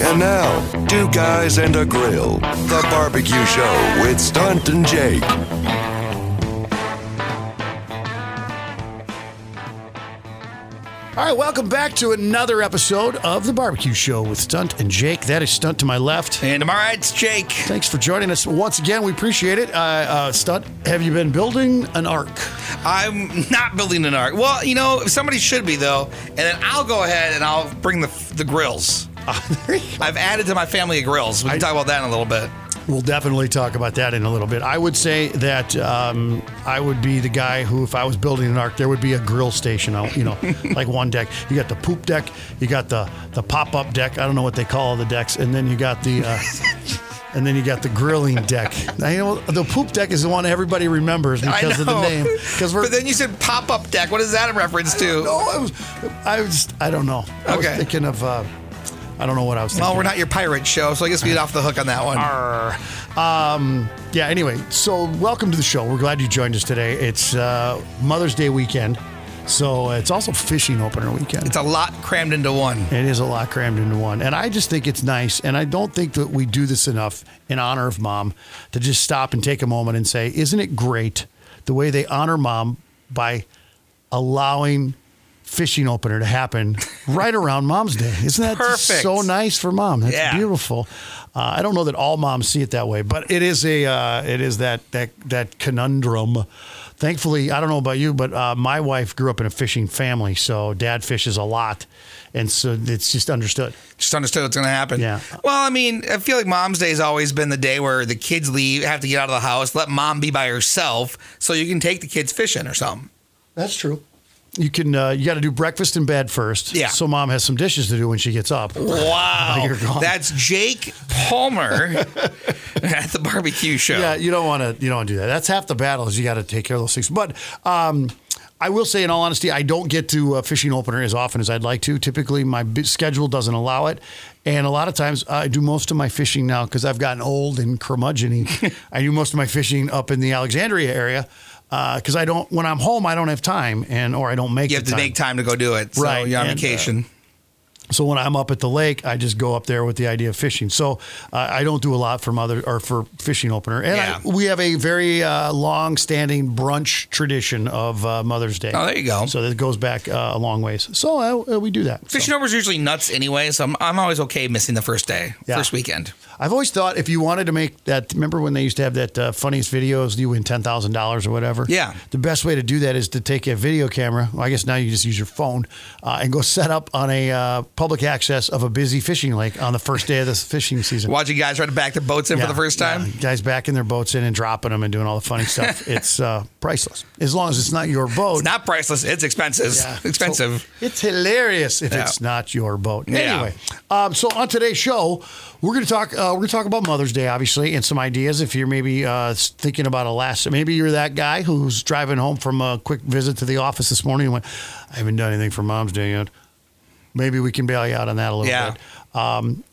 And now, two guys and a grill, the barbecue show with Stunt and Jake. All right, welcome back to another episode of the Barbecue Show with Stunt and Jake. That is Stunt to my left. And to my right? It's Jake. Thanks for joining us once again. We appreciate it. Uh, uh, Stunt, have you been building an ark? I'm not building an ark. Well, you know, somebody should be though, and then I'll go ahead and I'll bring the the grills. There you go. I've added to my family of grills. We can talk about that in a little bit. We'll definitely talk about that in a little bit. I would say that um, I would be the guy who, if I was building an ark, there would be a grill station. out, You know, like one deck. You got the poop deck. You got the the pop up deck. I don't know what they call the decks, and then you got the. Uh, And then you got the grilling deck. Now, you know, the poop deck is the one everybody remembers because of the name. Because we're But then you said pop up deck. What is that in reference to? no, I was, I was, I don't know. I was Okay. thinking of, uh, I don't know what I was thinking. Well, we're not your pirate show, so I guess we get off the hook on that one. Um, yeah, anyway, so welcome to the show. We're glad you joined us today. It's uh, Mother's Day weekend, so it's also fishing opener weekend. It's a lot crammed into one. It is a lot crammed into one. And I just think it's nice. And I don't think that we do this enough in honor of mom to just stop and take a moment and say, isn't it great the way they honor mom by allowing fishing opener to happen right around mom's day? Isn't that Perfect. so nice for mom? That's Yeah. beautiful. Uh, I don't know that all moms see it that way, but it is a uh, it is that that that conundrum. Thankfully, I don't know about you, but uh, my wife grew up in a fishing family, so dad fishes a lot, and so it's just understood. Just understood what's going to happen. Yeah. Well, I mean, I feel like Mom's Day has always been the day where the kids leave, have to get out of the house, let mom be by herself, so you can take the kids fishing or something. That's true. You can uh, you got to do breakfast in bed first. Yeah. So mom has some dishes to do when she gets up. Wow. That's Jake Palmer at the barbecue show. Yeah, you don't want to you don't want to do that. That's half the battle is you got to take care of those things. But um, I will say, in all honesty, I don't get to uh, fishing opener as often as I'd like to. Typically, my b- schedule doesn't allow it, and a lot of times I do most of my fishing now because I've gotten old and curmudgeony. I do most of my fishing up in the Alexandria area because I don't. When I'm home, I don't have time, and or I don't make. You have the to time. make time to go do it. So Right, you're on and, uh, vacation. So when I'm up at the lake, I just go up there with the idea of fishing. So uh, I don't do a lot for mother or for fishing opener. And Yeah. I, we have a very uh, long-standing brunch tradition of uh, Mother's Day. Oh, there you go. So that goes back uh, a long ways. So uh, we do that. So Fishing over is usually nuts anyway, so I'm, I'm always okay missing the first day, Yeah. first weekend. I've always thought if you wanted to make that, remember when they used to have that uh, funniest videos, you win ten thousand dollars or whatever. Yeah. The best way to do that is to take a video camera. Well, I guess now you just use your phone uh, and go set up on a uh, public access of a busy fishing lake on the first day of the fishing season. Watching guys try to back their boats in Yeah, for the first time. yeah. Guys backing their boats in and dropping them and doing all the funny stuff. it's uh, priceless. As long as it's not your boat. It's not priceless. It's expensive. Yeah. Expensive. So it's hilarious if Yeah. it's not your boat. Anyway, um, so on today's show, we're going to talk. Uh, we're going to talk about Mother's Day, obviously, and some ideas. If you're maybe uh, thinking about a last, maybe you're that guy who's driving home from a quick visit to the office this morning and went, "I haven't done anything for Mom's Day yet." Maybe we can bail you out on that a little Yeah. bit. Um,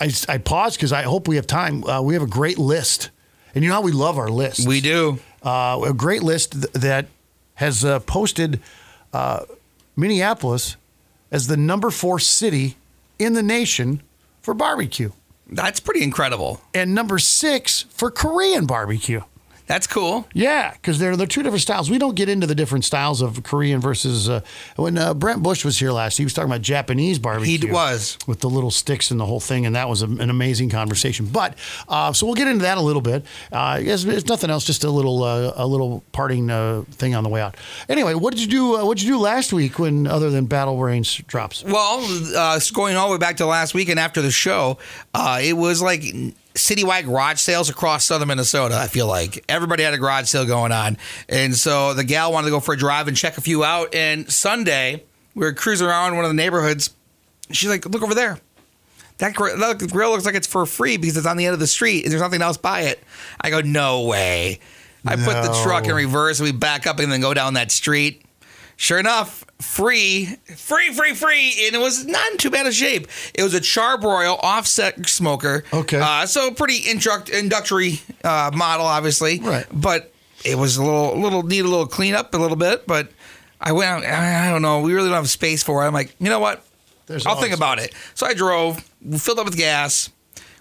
I, I paused because I hope we have time. Uh, we have a great list, and you know how we love our list. we do. uh, a great list th- that has uh, posted uh, Minneapolis as the number four city in the nation for barbecue That's pretty incredible. and number six for Korean barbecue. That's cool. Yeah, because they're they're two different styles. We don't get into the different styles of Korean versus uh, when uh, Brent Bush was here last. He was talking about Japanese barbecue. He was. with the little sticks and the whole thing, and that was a, an amazing conversation. But uh, so we'll get into that a little bit. Uh, it's, it's nothing else, just a little uh, a little parting uh, thing on the way out. Anyway, what did you do? Uh, what did you do last week when other than Battle Range drops? Well, uh, going all the way back to last week and after the show, uh, it was like citywide garage sales across southern Minnesota. I feel like everybody had a garage sale going on, and so the gal wanted to go for a drive and check a few out. And Sunday, we were cruising around one of the neighborhoods. She's like, "Look over there." That gr- look, the grill looks like it's for free because it's on the end of the street and there's nothing else by it. I go, no way. I put the truck in reverse and we back up and then go down that street. Sure enough, free, free, free, free, and it was not in too bad a shape. It was a charbroil offset smoker. Okay. uh, so pretty introduct- introductory uh, model, obviously. Right. But it was a little, little need a little cleanup a little bit. But I went, out, I don't know, we really don't have space for it. I'm like, you know what? There's I'll think about it. So I drove, filled up with gas.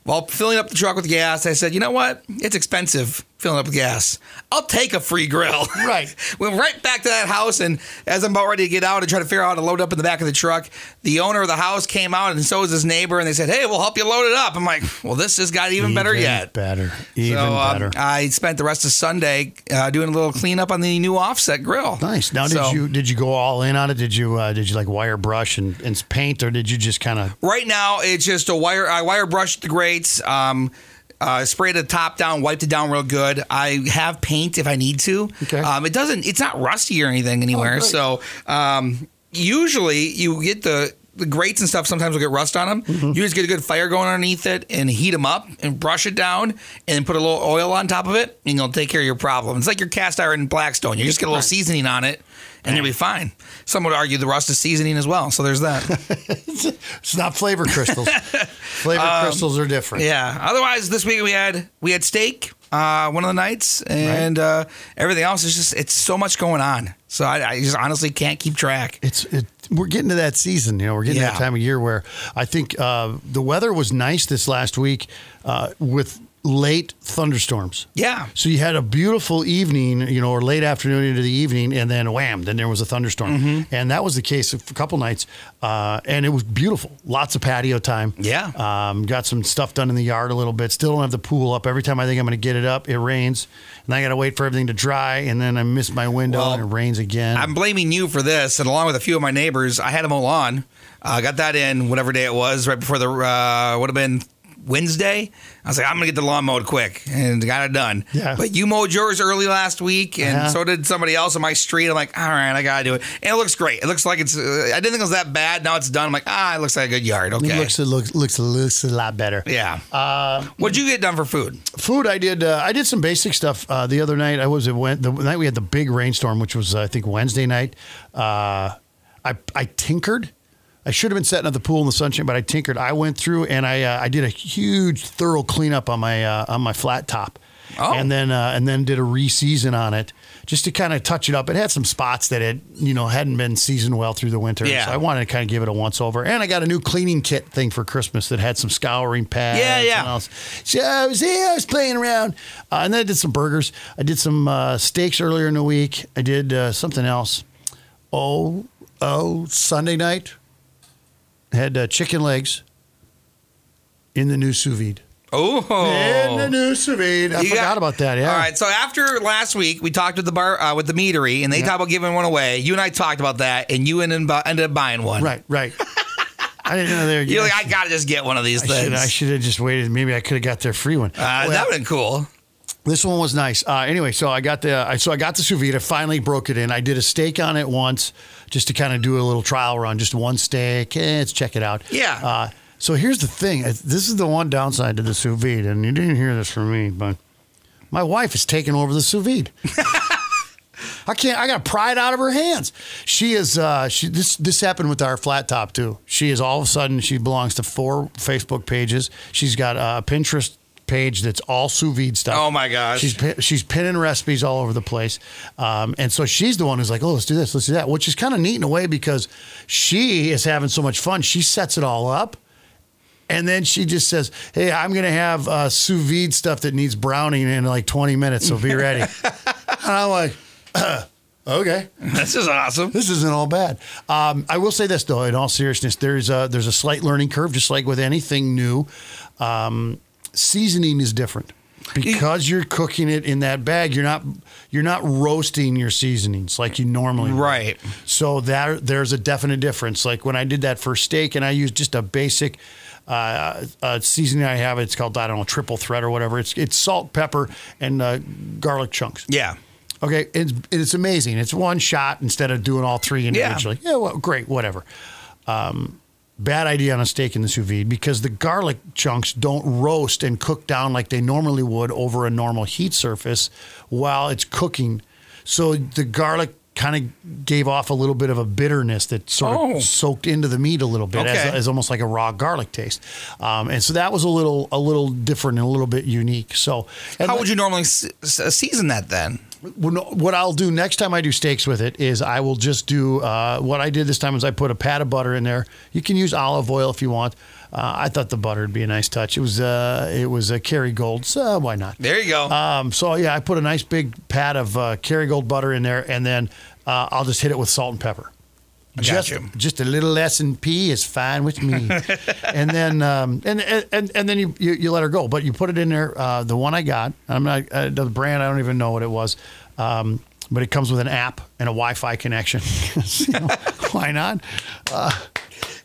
While filling up the truck with gas, I said, you know what? It's expensive filling up gas. I'll take a free grill. Right. Went right back to that house, and as I'm about ready to get out and try to figure out how to load up in the back of the truck, the owner of the house came out, and so was his neighbor, and they said, hey, we'll help you load it up. I'm like, well, this just got even, better yet. Better. Even so um, better. I spent the rest of Sunday uh, doing a little cleanup on the new offset grill. Nice. Now, So- did you did you go all in on it? Did you uh, did you like wire brush and, and paint, or did you just kind of? Right now, it's just a wire. I wire brushed the grates. Um, uh, sprayed the top down, wiped it down real good. I have paint if I need to. Okay. Um, it doesn't. It's not rusty or anything anywhere. great. so um, usually you get the. The grates and stuff sometimes will get rust on them. Mm-hmm. You just get a good fire going underneath it and heat them up and brush it down and put a little oil on top of it and you'll take care of your problem. It's like your cast iron Blackstone. You just get a little seasoning on it and you'll be fine. Some would argue the rust is seasoning as well. So there's that. It's not flavor crystals. flavor Um, crystals are different. Yeah. Otherwise, this week we had we had steak uh, one of the nights, and uh, everything else is just it's so much going on. So I, I just honestly can't keep track. It's it, we're getting to that season, you know. We're getting to that time of year where I think uh, the weather was nice this last week uh, with late thunderstorms. Yeah. So you had a beautiful evening, you know, or late afternoon into the evening, and then wham, then there was a thunderstorm, Mm-hmm. and that was the case for a couple nights, uh, and it was beautiful. Lots of patio time. Yeah. Um, got some stuff done in the yard a little bit. Still don't have the pool up. Every time I think I'm going to get it up, it rains, and I got to wait for everything to dry, and then I miss my window Well, and it rains again. I'm blaming you for this, and along with a few of my neighbors, I had a mow on. I uh, got that in whatever day it was, right before the uh, would have been Wednesday. I was like, I'm gonna get the lawn mowed quick, and got it done. Yeah. But you mowed yours early last week, and Yeah. so did somebody else on my street. I'm like, all right, I gotta do it, and it looks great. It looks like it's. Uh, I didn't think it was that bad. Now it's done. I'm like, ah, it looks like a good yard. Okay. It looks it looks looks looks a lot better. yeah. Uh, What'd you get done for food? food I did uh, I did some basic stuff uh, the other night. I was at Wen- the night we had the big rainstorm, which was uh, I think Wednesday night. Uh, I I tinkered. I should have been setting up the pool in the sunshine, but I tinkered. I went through and I uh, I did a huge thorough cleanup on my uh, on my flat top. Oh. And then uh, and then did a re-season on it just to kind of touch it up. It had some spots that it you know hadn't been seasoned well through the winter. Yeah. So I wanted to kind of give it a once over. And I got a new cleaning kit thing for Christmas that had some scouring pads. Yeah, yeah. So I was yeah, I was playing around, uh, and then I did some burgers. I did some uh, steaks earlier in the week. I did uh, something else. Oh, oh, Sunday night had uh, chicken legs in the new sous vide. Oh, In the new sous vide. I You forgot got- about that. Yeah. All right. So after last week, we talked with the bar uh, with the meadery, and they talked about giving one away. You and I talked about that, and you ended, up- ended up buying one. Right. Right. I didn't know they were. You're like, I gotta just get one of these I should, things. I should have just waited. Maybe I could have got their free one. uh, Well, that would have been cool. This one was nice. Uh, anyway, so I got the I, so I got the sous vide. I finally broke it in. I did a steak on it once, just to kind of do a little trial run, just one steak. Eh, let's check it out. Yeah. Uh, so here's the thing. Uh, This is the one downside to the sous vide, and you didn't hear this from me, but my wife is taking over the sous vide. I can't. I got to pry it out of her hands. She is. Uh, she this this happened with our flat top too. She is all of a sudden. She belongs to four Facebook pages. She's got a Pinterest page that's all sous vide stuff. Oh, my gosh. She's she's pinning recipes all over the place, um, and so she's the one who's like, "Oh, let's do this, let's do that," which is kind of neat in a way because she is having so much fun. She sets it all up. And then she just says, "Hey, I'm going to have uh, sous vide stuff that needs browning in like 20 minutes, so be ready." and I'm like, "Okay, This is awesome. this isn't all bad." Um, I will say this though, in all seriousness, there's a there's a slight learning curve, just like with anything new. Um, seasoning is different because you're cooking it in that bag. You're not you're not roasting your seasonings like you normally would. Right. So that there's a definite difference. Like when I did that first steak, and I used just a basic uh, uh, seasoning I have. It's called I don't know triple threat or whatever. It's it's salt, pepper, and uh, garlic chunks. Yeah. Okay, it's it's amazing. It's one shot instead of doing all three individually. Yeah, well, great, whatever. Um, bad idea on a steak in the sous vide because the garlic chunks don't roast and cook down like they normally would over a normal heat surface while it's cooking. So the garlic kind of gave off a little bit of a bitterness that sort Oh. of soaked into the meat a little bit as, Okay. as almost like a raw garlic taste. Um, and so that was a little a little different and a little bit unique. So How would you normally se- season that then? What I'll do next time I do steaks with it is I will just do uh, what I did this time is I put a pat of butter in there. You can use olive oil if you want. Uh, I thought the butter would be a nice touch. It was uh, it was a Kerrygold, so why not? There you go. Um, so yeah, I put a nice big pat of uh, Kerrygold butter in there, and then uh, I'll just hit it with salt and pepper. Just, just a little S and P is fine with me. and then um, and, and and then you, you you let her go, but you put it in there. Uh, the one I got, I'm not uh, the brand. I don't even know what it was. Um, but it comes with an app and a Wi-Fi connection. Why not?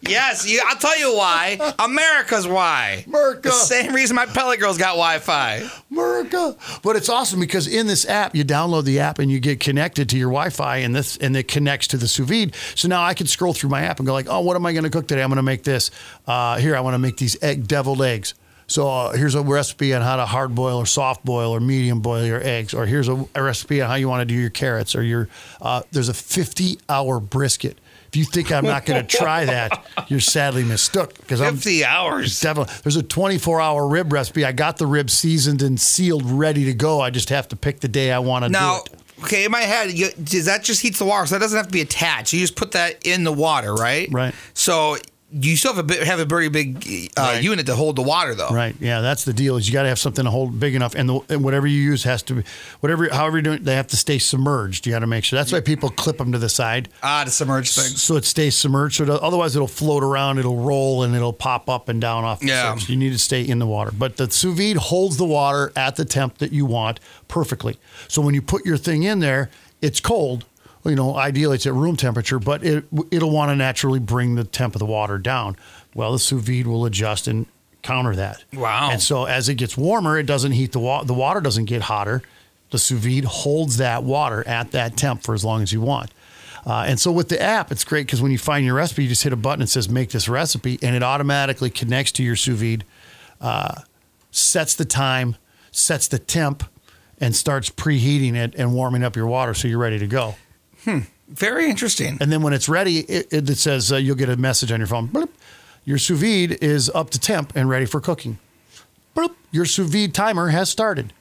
Yes, you, I'll tell you why. America's why. America. The same reason my pellet girls got Wi-Fi. America. But it's awesome because in this app, you download the app and you get connected to your Wi-Fi, and this and it connects to the sous vide. So now I can scroll through my app and go like, oh, what am I going to cook today? I'm going to make this. Uh, here, I want to make these egg deviled eggs. So uh, here's a recipe on how to hard boil or soft boil or medium boil your eggs. Or here's a, a recipe on how you want to do your carrots or your. Uh, there's a 50 hour brisket. If you think I'm not going to try that, you're sadly mistook because I'm 50 hours. Definitely. There's a 24 hour rib recipe. I got the rib seasoned and sealed, ready to go. I just have to pick the day I want to do it. okay, in my head, you, does that just heats the water? So that doesn't have to be attached. You just put that in the water, right? Right. So you still have a bit, have a very big uh, Right. unit to hold the water, though. Right. Yeah, that's the deal. Is you got to have something to hold big enough, and, the, and whatever you use has to be, whatever, however you're doing, they have to stay submerged. You got to make sure. That's why people clip them to the side, Ah, the submerged thing. so it stays submerged. So it, otherwise, it'll float around, it'll roll, and it'll pop up and down off. the Yeah. surface. You need to stay in the water, but the sous vide holds the water at the temp that you want perfectly. So when you put your thing in there, it's cold. You know, ideally it's at room temperature, but it it'll want to naturally bring the temp of the water down. Well, the sous vide will adjust and counter that. Wow. And so as it gets warmer, it doesn't heat the water. The water doesn't get hotter. The sous vide holds that water at that temp for as long as you want. Uh, and so with the app, it's great because when you find your recipe, you just hit a button that says "Make this recipe," and it automatically connects to your sous vide, uh, sets the time, sets the temp, and starts preheating it and warming up your water so you're ready to go. Very interesting. And then when it's ready, it, it, it says uh, you'll get a message on your phone. Bloop. Your sous vide is up to temp and ready for cooking. Bloop. Your sous vide timer has started.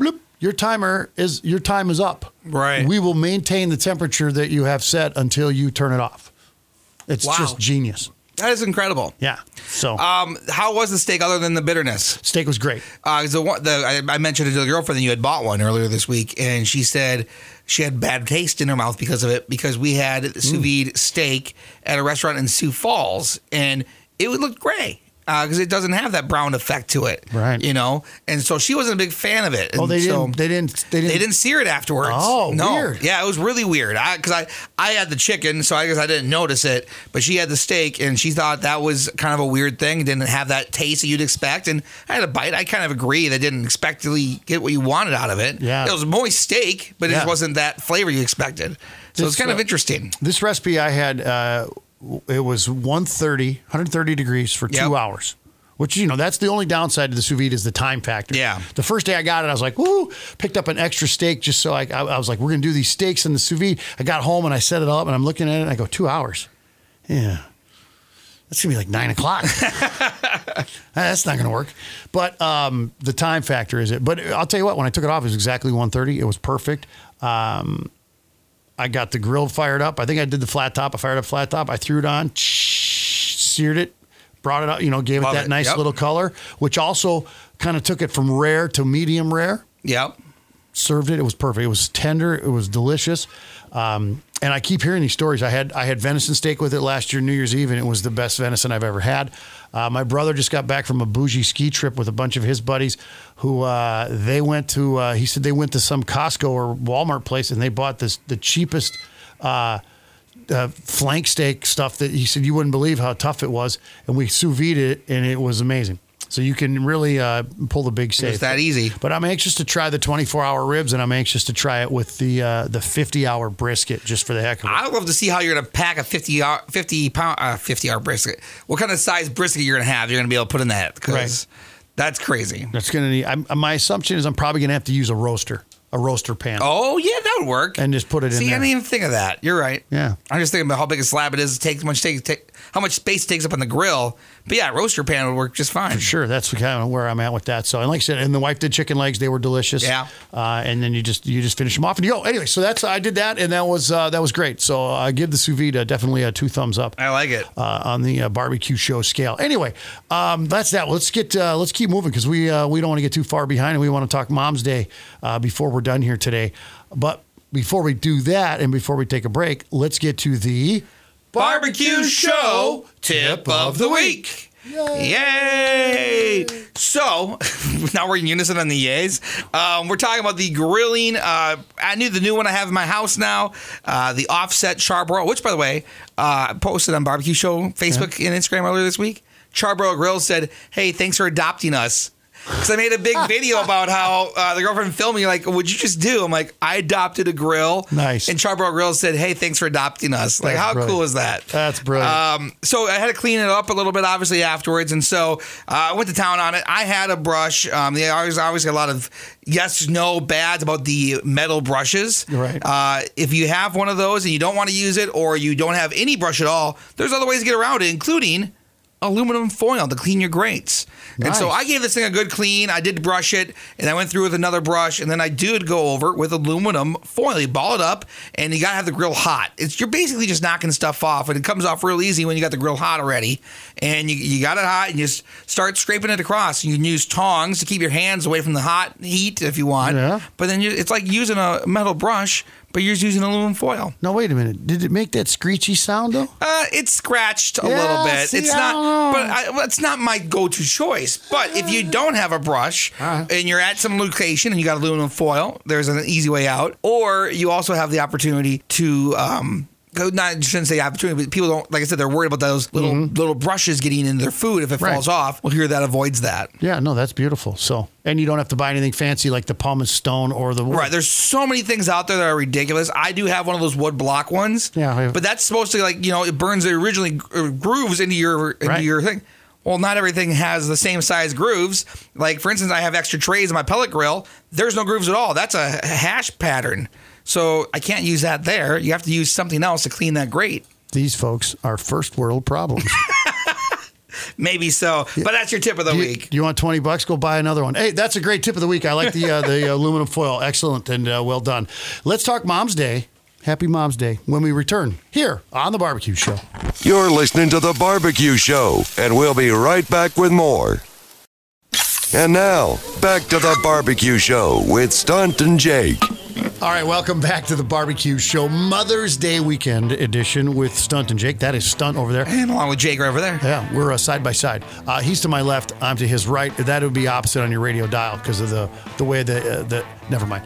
Bloop. Your timer is your time is up. Right. We will maintain the temperature that you have set until you turn it off. It's Wow. just genius. That is incredible. Yeah. So Um, how was the steak other than the bitterness? steak was great. Uh, the one, the, I, I mentioned it to the girlfriend that you had bought one earlier this week, and she said she had bad taste in her mouth because of it because we had sous vide steak at a restaurant in Sioux Falls, and it would look gray because it doesn't have that brown effect to it, Right. You know, and so she wasn't a big fan of it. Oh, and they so- didn't. They didn't. They didn't. They didn't sear it afterwards. Oh, no. weird. Yeah, it was really weird. I because I I had the chicken, so I guess I didn't notice it. But she had the steak, and she thought that was kind of a weird thing. Didn't have that taste that you'd expect. And I had a bite. I kind of agree. They didn't expect to get what you wanted out of it. Yeah. it was moist steak, but it Yeah. just wasn't that flavor you expected. So This, it's kind of uh, interesting. This recipe I had, uh, it was 130, 130 degrees for two Yep. hours. Which you know that's the only downside to the sous vide is the time factor. Yeah. The first day I got it, I was like, "Woo!" Picked up an extra steak just so I, I, I was like, "We're gonna do these steaks in the sous vide." I got home and I set it up and I'm looking at it and I go, two hours. Yeah, that's gonna be like nine o'clock. that's not gonna work. But um, the time factor is it. But I'll tell you what, when I took it off, it was exactly 130. It was perfect. Um, I got the grill fired up. I think I did the flat top. I fired up flat top. I threw it on, seared it, brought it up, you know, gave Love it that it. nice Yep. little color, which also kind of took it from rare to medium rare. Yep. Served it. It was perfect. It was tender. It was delicious. Um, and I keep hearing these stories. I had I had venison steak with it last year, New Year's Eve, and it was the best venison I've ever had. Uh, my brother just got back from a bougie ski trip with a bunch of his buddies, who uh, they went to. Uh, he said they went to some Costco or Walmart place, and they bought this the cheapest. Uh, uh, flank steak stuff that he said you wouldn't believe how tough it was, and we sous vide it, and it was amazing. So you can really uh, pull the big save. that easy. But I'm anxious to try the 24 hour ribs, and I'm anxious to try it with the uh, the 50 hour brisket just for the heck of it. I'd love to see how you're going to pack a 50 hour, 50 pound, uh, 50 hour brisket. What kind of size brisket you're going to have? You're going to be able to put in that because Right. that's crazy. That's gonna need. I'm, my assumption is I'm probably gonna have to use a roaster. a roaster pan. Oh yeah, that would work. And just put it in See, I didn't even think of that. You're right. Yeah. I'm just thinking about how big a slab it is. Take how much take, take how much space it takes up on the grill. But yeah, roaster pan would work just fine. For Sure, that's kind of where I'm at with that. So, and like I said, and the wife did chicken legs; they were delicious. Yeah. Uh, and then you just you just finish them off and you go. Anyway, so that's I did that, and that was uh, that was great. So I give the sous vide uh, definitely a two thumbs up. I like it. uh, on the uh, barbecue show scale. Anyway, um, that's that. Let's get uh, let's keep moving because we uh, we don't want to get too far behind, and we want to talk Mom's Day uh, before we're done here today. But before we do that, and before we take a break, let's get to the Barbecue show tip of the week. Yay! So now we're in unison on the yays. Um, we're talking about the grilling. Uh, I knew the new one I have in my house now, uh, the offset charbroil, which by the way, uh, I posted on Barbecue Show Facebook and Instagram earlier this week. Charbroil Grill said, "Hey, thanks for adopting us." Because I made a big video about how uh, the girlfriend filmed me, like, what'd you just do? I'm like, I adopted a grill. Nice. And Charbroil Grill said, hey, thanks for adopting us. Like, That's how brilliant. cool is that? That's brilliant. Um, so I had to clean it up a little bit, obviously afterwards, and so uh, I went to town on it. I had a brush. Um, there always obviously a lot of yes, no, bads about the metal brushes. Right. Uh, if you have one of those and you don't want to use it, or you don't have any brush at all, there's other ways to get around it, including aluminum foil to clean your grates. And so I gave this thing a good clean. I did brush it, and I went through with another brush, and then I did go over it with aluminum foil. You ball it up, and you gotta have the grill hot. It's you're basically just knocking stuff off, and it comes off real easy when you got the grill hot already. And you, you got it hot, and you just start scraping it across. You can use tongs to keep your hands away from the hot heat if you want. Yeah. But then you, it's like using a metal brush, but you're using aluminum foil. no, wait a minute. Did it make that screechy sound though? Uh, it's scratched a Yeah, little bit. see, it's I not, but I, well, it's not my go-to choice. But if you don't have a brush right. and you're at some location and you got aluminum foil, there's an easy way out. Or you also have the opportunity to. Um, not I shouldn't say opportunity, but people don't like I said they're worried about those little little brushes getting into their food if it Mm-hmm. Right. falls off. Well, here that avoids that. Yeah, no, that's beautiful. So, and you don't have to buy anything fancy like the pumice stone or the wood. Right. There's so many things out there that are ridiculous. I do have one of those wood block ones. Yeah, But that's supposed to like you know it burns the originally grooves into your into Right. your thing. Well, not everything has the same size grooves. Like for instance, I have extra trays in my pellet grill. There's no grooves at all. That's a hash pattern. So I can't use that there. You have to use something else to clean that grate. These folks are first world problems. Maybe so. But that's your tip of the Do you, week. do you want 20 bucks? Go buy another one. Hey, that's a great tip of the week. I like the uh, the aluminum foil. Excellent and uh, well done. Let's talk Mom's Day. Happy Mom's Day when we return here on the Barbecue Show. You're listening to The Barbecue Show, and we'll be right back with more. And now, back to The Barbecue Show with Stunt and Jake. All right, welcome back to the Barbecue Show Mother's Day weekend edition with Stunt and Jake. That is Stunt over there. And along with Jake right over there. Yeah, we're uh, side by side. Uh, he's to my left. I'm to his right. That would be opposite on your radio dial because of the the way the uh, the. Never mind.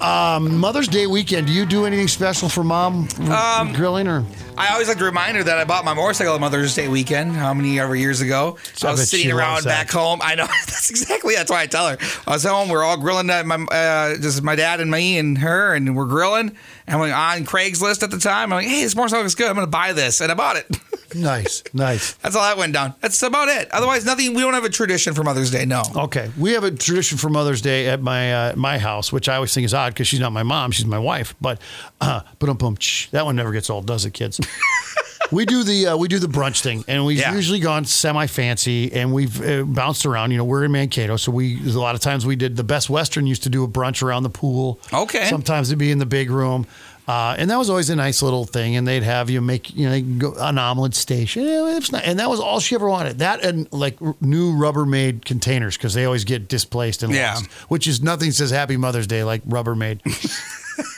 Um, Mother's Day weekend. Do you do anything special for mom? Um, grilling or? I always like to remind her that I bought my motorcycle on Mother's Day weekend. How many ever years ago? So I I was sitting around back home. I know that's exactly that's why I tell her. I was home. We're all grilling. At my uh, just my dad and me and her, and we're grilling. And we're on Craigslist at the time. I'm like, hey, this motorcycle looks good. I'm going to buy this, and I bought it. Nice, nice. that's all that went down. That's about it. Otherwise, nothing. We don't have a tradition for Mother's Day. No. Okay, we have a tradition for Mother's Day at my uh, my house, which I always think is odd because she's not my mom; she's my wife. But uh, that one never gets old, does it, kids? we do the uh, we do the brunch thing, and we've Yeah. usually gone semi fancy, and we've uh, bounced around. You know, we're in Mankato, so we a lot of times we did the Best Western used to do a brunch around the pool. Okay. sometimes it'd be in the big room. Uh, and that was always a nice little thing, and they'd have you make you know go an omelet station, Yeah, it's not, and that was all she ever wanted. That and like r- new Rubbermaid containers because they always get displaced and Yeah. lost. Which is nothing says Happy Mother's Day like Rubbermaid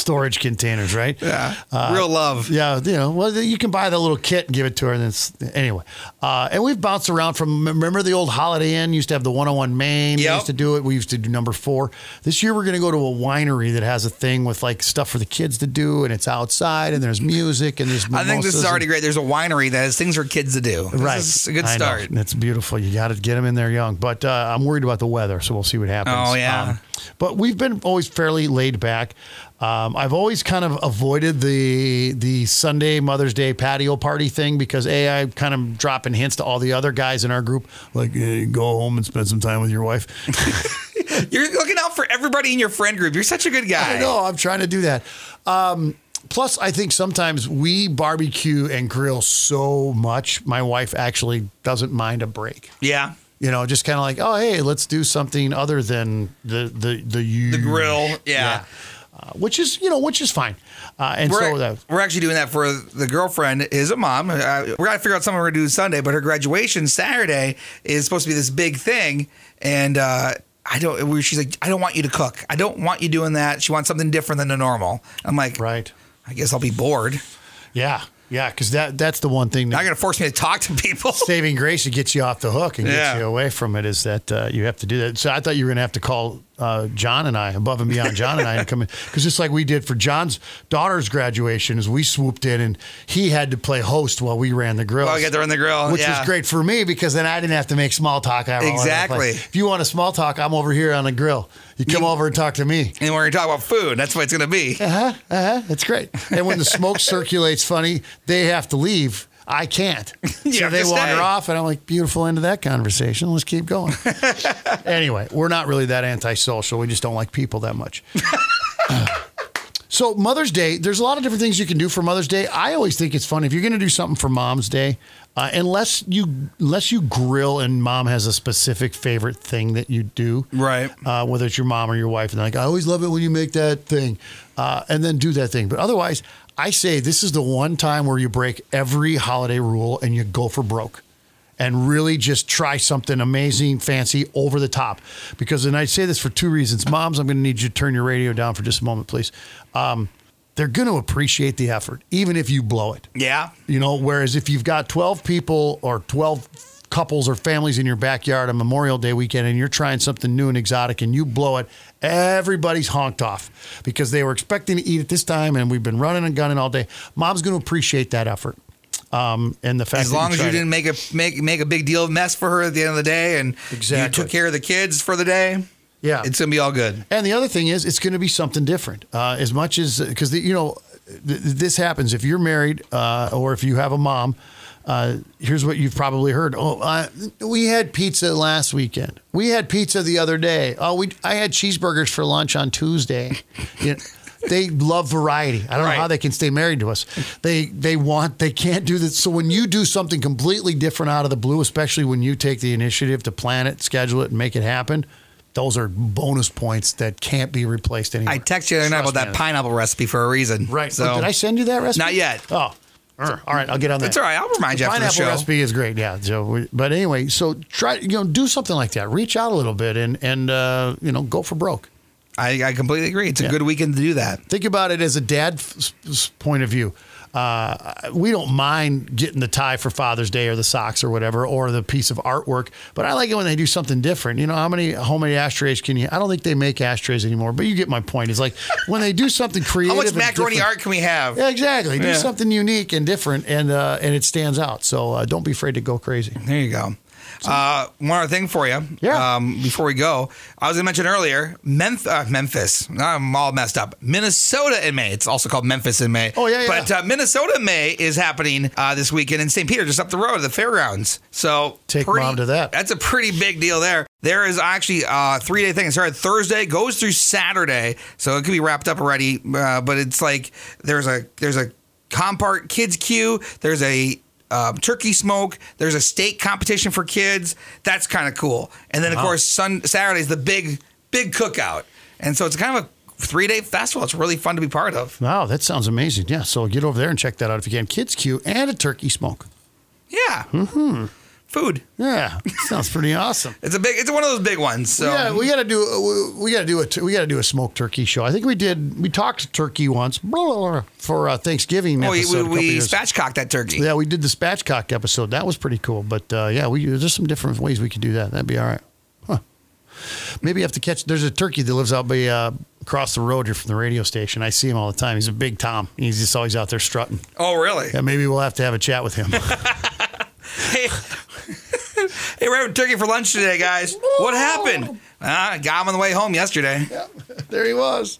storage containers, right? Yeah. Real love. Yeah, you know, well, you can buy the little kit and give it to her, and it's anyway. Uh, and we've bounced around from. Remember the old Holiday Inn used to have the 101 Main. We Yep. used to do it. We used to do number four. This year we're going to go to a winery that has a thing with like stuff for the kids to do, and it's outside, and there's music, and there's. I think this is already great. There's a winery that has things for kids to do. This Right, is a good start. It's beautiful. You got to get them in there young, but uh, I'm worried about the weather, so we'll see what happens. Um, Oh, yeah. but we've been always fairly laid back. Um, I've always kind of avoided the the Sunday Mother's Day patio party thing because a I kind of dropping hints to all the other guys in our group like hey, go home and spend some time with your wife. You're looking out for everybody in your friend group. You're such a good guy. I know. I'm trying to do that. Um, plus, I think sometimes we barbecue and grill so much. My wife actually doesn't mind a break. Yeah. You know, just kind of like, oh, hey, let's do something other than the the the, The grill. Yeah. Uh, which is you know which is fine. Uh, and We're, so that we're actually doing that for the girlfriend is a mom. Uh, we're gonna figure out something we're gonna do Sunday, but her graduation Saturday is supposed to be this big thing, and uh, I don't. we- She's like, I don't want you to cook. I don't want you doing that. She wants something different than the normal. I'm like, right. I guess I'll be bored. Yeah, yeah, because that that's the one thing Not that gonna force me to talk to people. saving grace to get you off the hook and Yeah. get you away from it is that uh, you have to do that. So I thought you were going to have to call uh, John and I above and beyond John and I and come in because just like we did for John's daughter's graduation, is we swooped in and he had to play host while we ran the grill. Oh, I get to run the grill, which yeah. was great for me because then I didn't have to make small talk. I Exactly. If you want a small talk, I'm over here on the grill. You come over and talk to me. And we're gonna talk about food. That's what it's gonna be. Uh-huh, uh-huh. That's great. And when the smoke circulates funny, they have to leave. I can't. So they wander stay. off, and I'm like, beautiful end of that conversation. Let's keep going. anyway, we're not really that antisocial. We just don't like people that much. So Mother's Day, there's a lot of different things you can do for Mother's Day. I always think it's fun if you're going to do something for Mom's Day, uh, unless you unless you grill and Mom has a specific favorite thing that you do, Right. Uh, whether it's your mom or your wife, and they're like, I always love it when you make that thing, uh, and then do that thing. But otherwise, I say this is the one time where you break every holiday rule and you go for broke and really just try something amazing, fancy, over the top. Because, and I say this for two reasons. Moms, I'm going to need you to turn your radio down for just a moment, please. Um, they're going to appreciate the effort, even if you blow it. Yeah. You know, whereas if you've got 12 people or 12 couples or families in your backyard on Memorial Day weekend and you're trying something new and exotic and you blow it, everybody's honked off because they were expecting to eat at this time and we've been running and gunning all day. Mom's going to appreciate that effort. Um, and the fact As long as you it. didn't make a make make a big deal of mess for her at the end of the day, and Exactly. you took care of the kids for the day, Yeah. it's gonna be all good. And the other thing is, it's going to be something different. Uh, as much as because you know, th- this happens if you're married uh, or if you have a mom. Uh, here's what you've probably heard. Oh, uh, we had pizza last weekend. We had pizza the other day. Oh, we I had cheeseburgers for lunch on Tuesday. You know, they love variety. I don't Right. know how they can stay married to us. They they want they can't do this. So when you do something completely different out of the blue, especially when you take the initiative to plan it, schedule it, and make it happen, those are bonus points that can't be replaced anymore. I texted you the other night about that pineapple recipe for a reason. Right. So did I send you that recipe? Not yet. Oh. All right, I'll get on that. It's all right. I'll remind you after the pineapple recipe is great. Yeah. So, but anyway, so try you know do something like that. Reach out a little bit and and uh, you know go for broke. I, I completely agree. It's a Yeah. good weekend to do that. Think about it as a dad's point of view. Uh, we don't mind getting the tie for Father's Day or the socks or whatever, or the piece of artwork. But I like it when they do something different. You know, how many homemade ashtrays can you? I don't think they make ashtrays anymore, but you get my point. It's like when they do something creative. How much macaroni art can we have? Yeah, exactly. Do Yeah. something unique and different, and uh, and it stands out. So uh, don't be afraid to go crazy. There you go. Uh, one other thing for you. Yeah. Um, before we go, I was going to mention earlier, Memphis, uh, Memphis. I'm all messed up. Minnesota in May. It's also called Memphis in May. Oh, yeah, yeah. But uh, Minnesota in May is happening uh, this weekend in St. Peter, just up the road at the fairgrounds. So Take mom to that. That's a pretty big deal there. There is actually a three day thing. It started Thursday, goes through Saturday, so it could be wrapped up already. Uh, but it's like there's a there's a compart kids queue. There's a um, turkey smoke. There's a steak competition for kids. That's kind of cool. And then of course Sun is the big big cookout. And so it's kind of a three day festival. It's really fun to be part of. Wow, that sounds amazing. Yeah, so get over there and check that out if you can. Kids queue and a turkey smoke. Yeah. Mm-hmm. Food. Yeah, sounds pretty awesome. It's a big. It's one of those big ones. So yeah, we got to do we got to do a we got to do a smoked turkey show. I think we did. We talked turkey once blah, blah, blah, for uh, Thanksgiving oh, we, we, we spatchcocked that turkey. Yeah, we did the spatchcock episode. That was pretty cool. But uh, yeah, we there's some different ways we could do that. That'd be all right. Huh. Maybe you have to catch. There's a turkey that lives out by uh, across the road here from the radio station. I see him all the time. He's a big Tom. He's just always out there strutting. Oh, really? Yeah, maybe we'll have to have a chat with him. Hey, hey, we're having turkey for lunch today, guys. What happened? Uh, got him on the way home yesterday. there he was.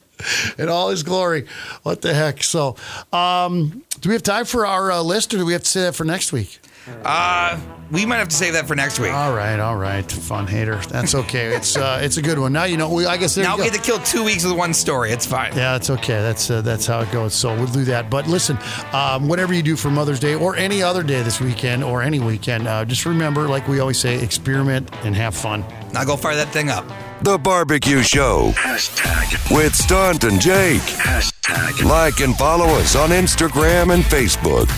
in all his glory. What the heck? So, um, do we have time for our uh, list, or do we have to say that for next week? Uh, we might have to save that for next week. All right, all right, fun hater. That's okay. It's uh, it's a good one. Now you know. We, I guess there now you we get to kill two weeks with one story. It's fine. Yeah, it's okay. That's uh, that's how it goes. So we'll do that. But listen, um, whatever you do for Mother's Day or any other day this weekend or any weekend, uh, just remember, like we always say, experiment and have fun. Now go fire that thing up. The Barbecue Show Hashtag. with Stunt and Jake. Hashtag. Like and follow us on Instagram and Facebook.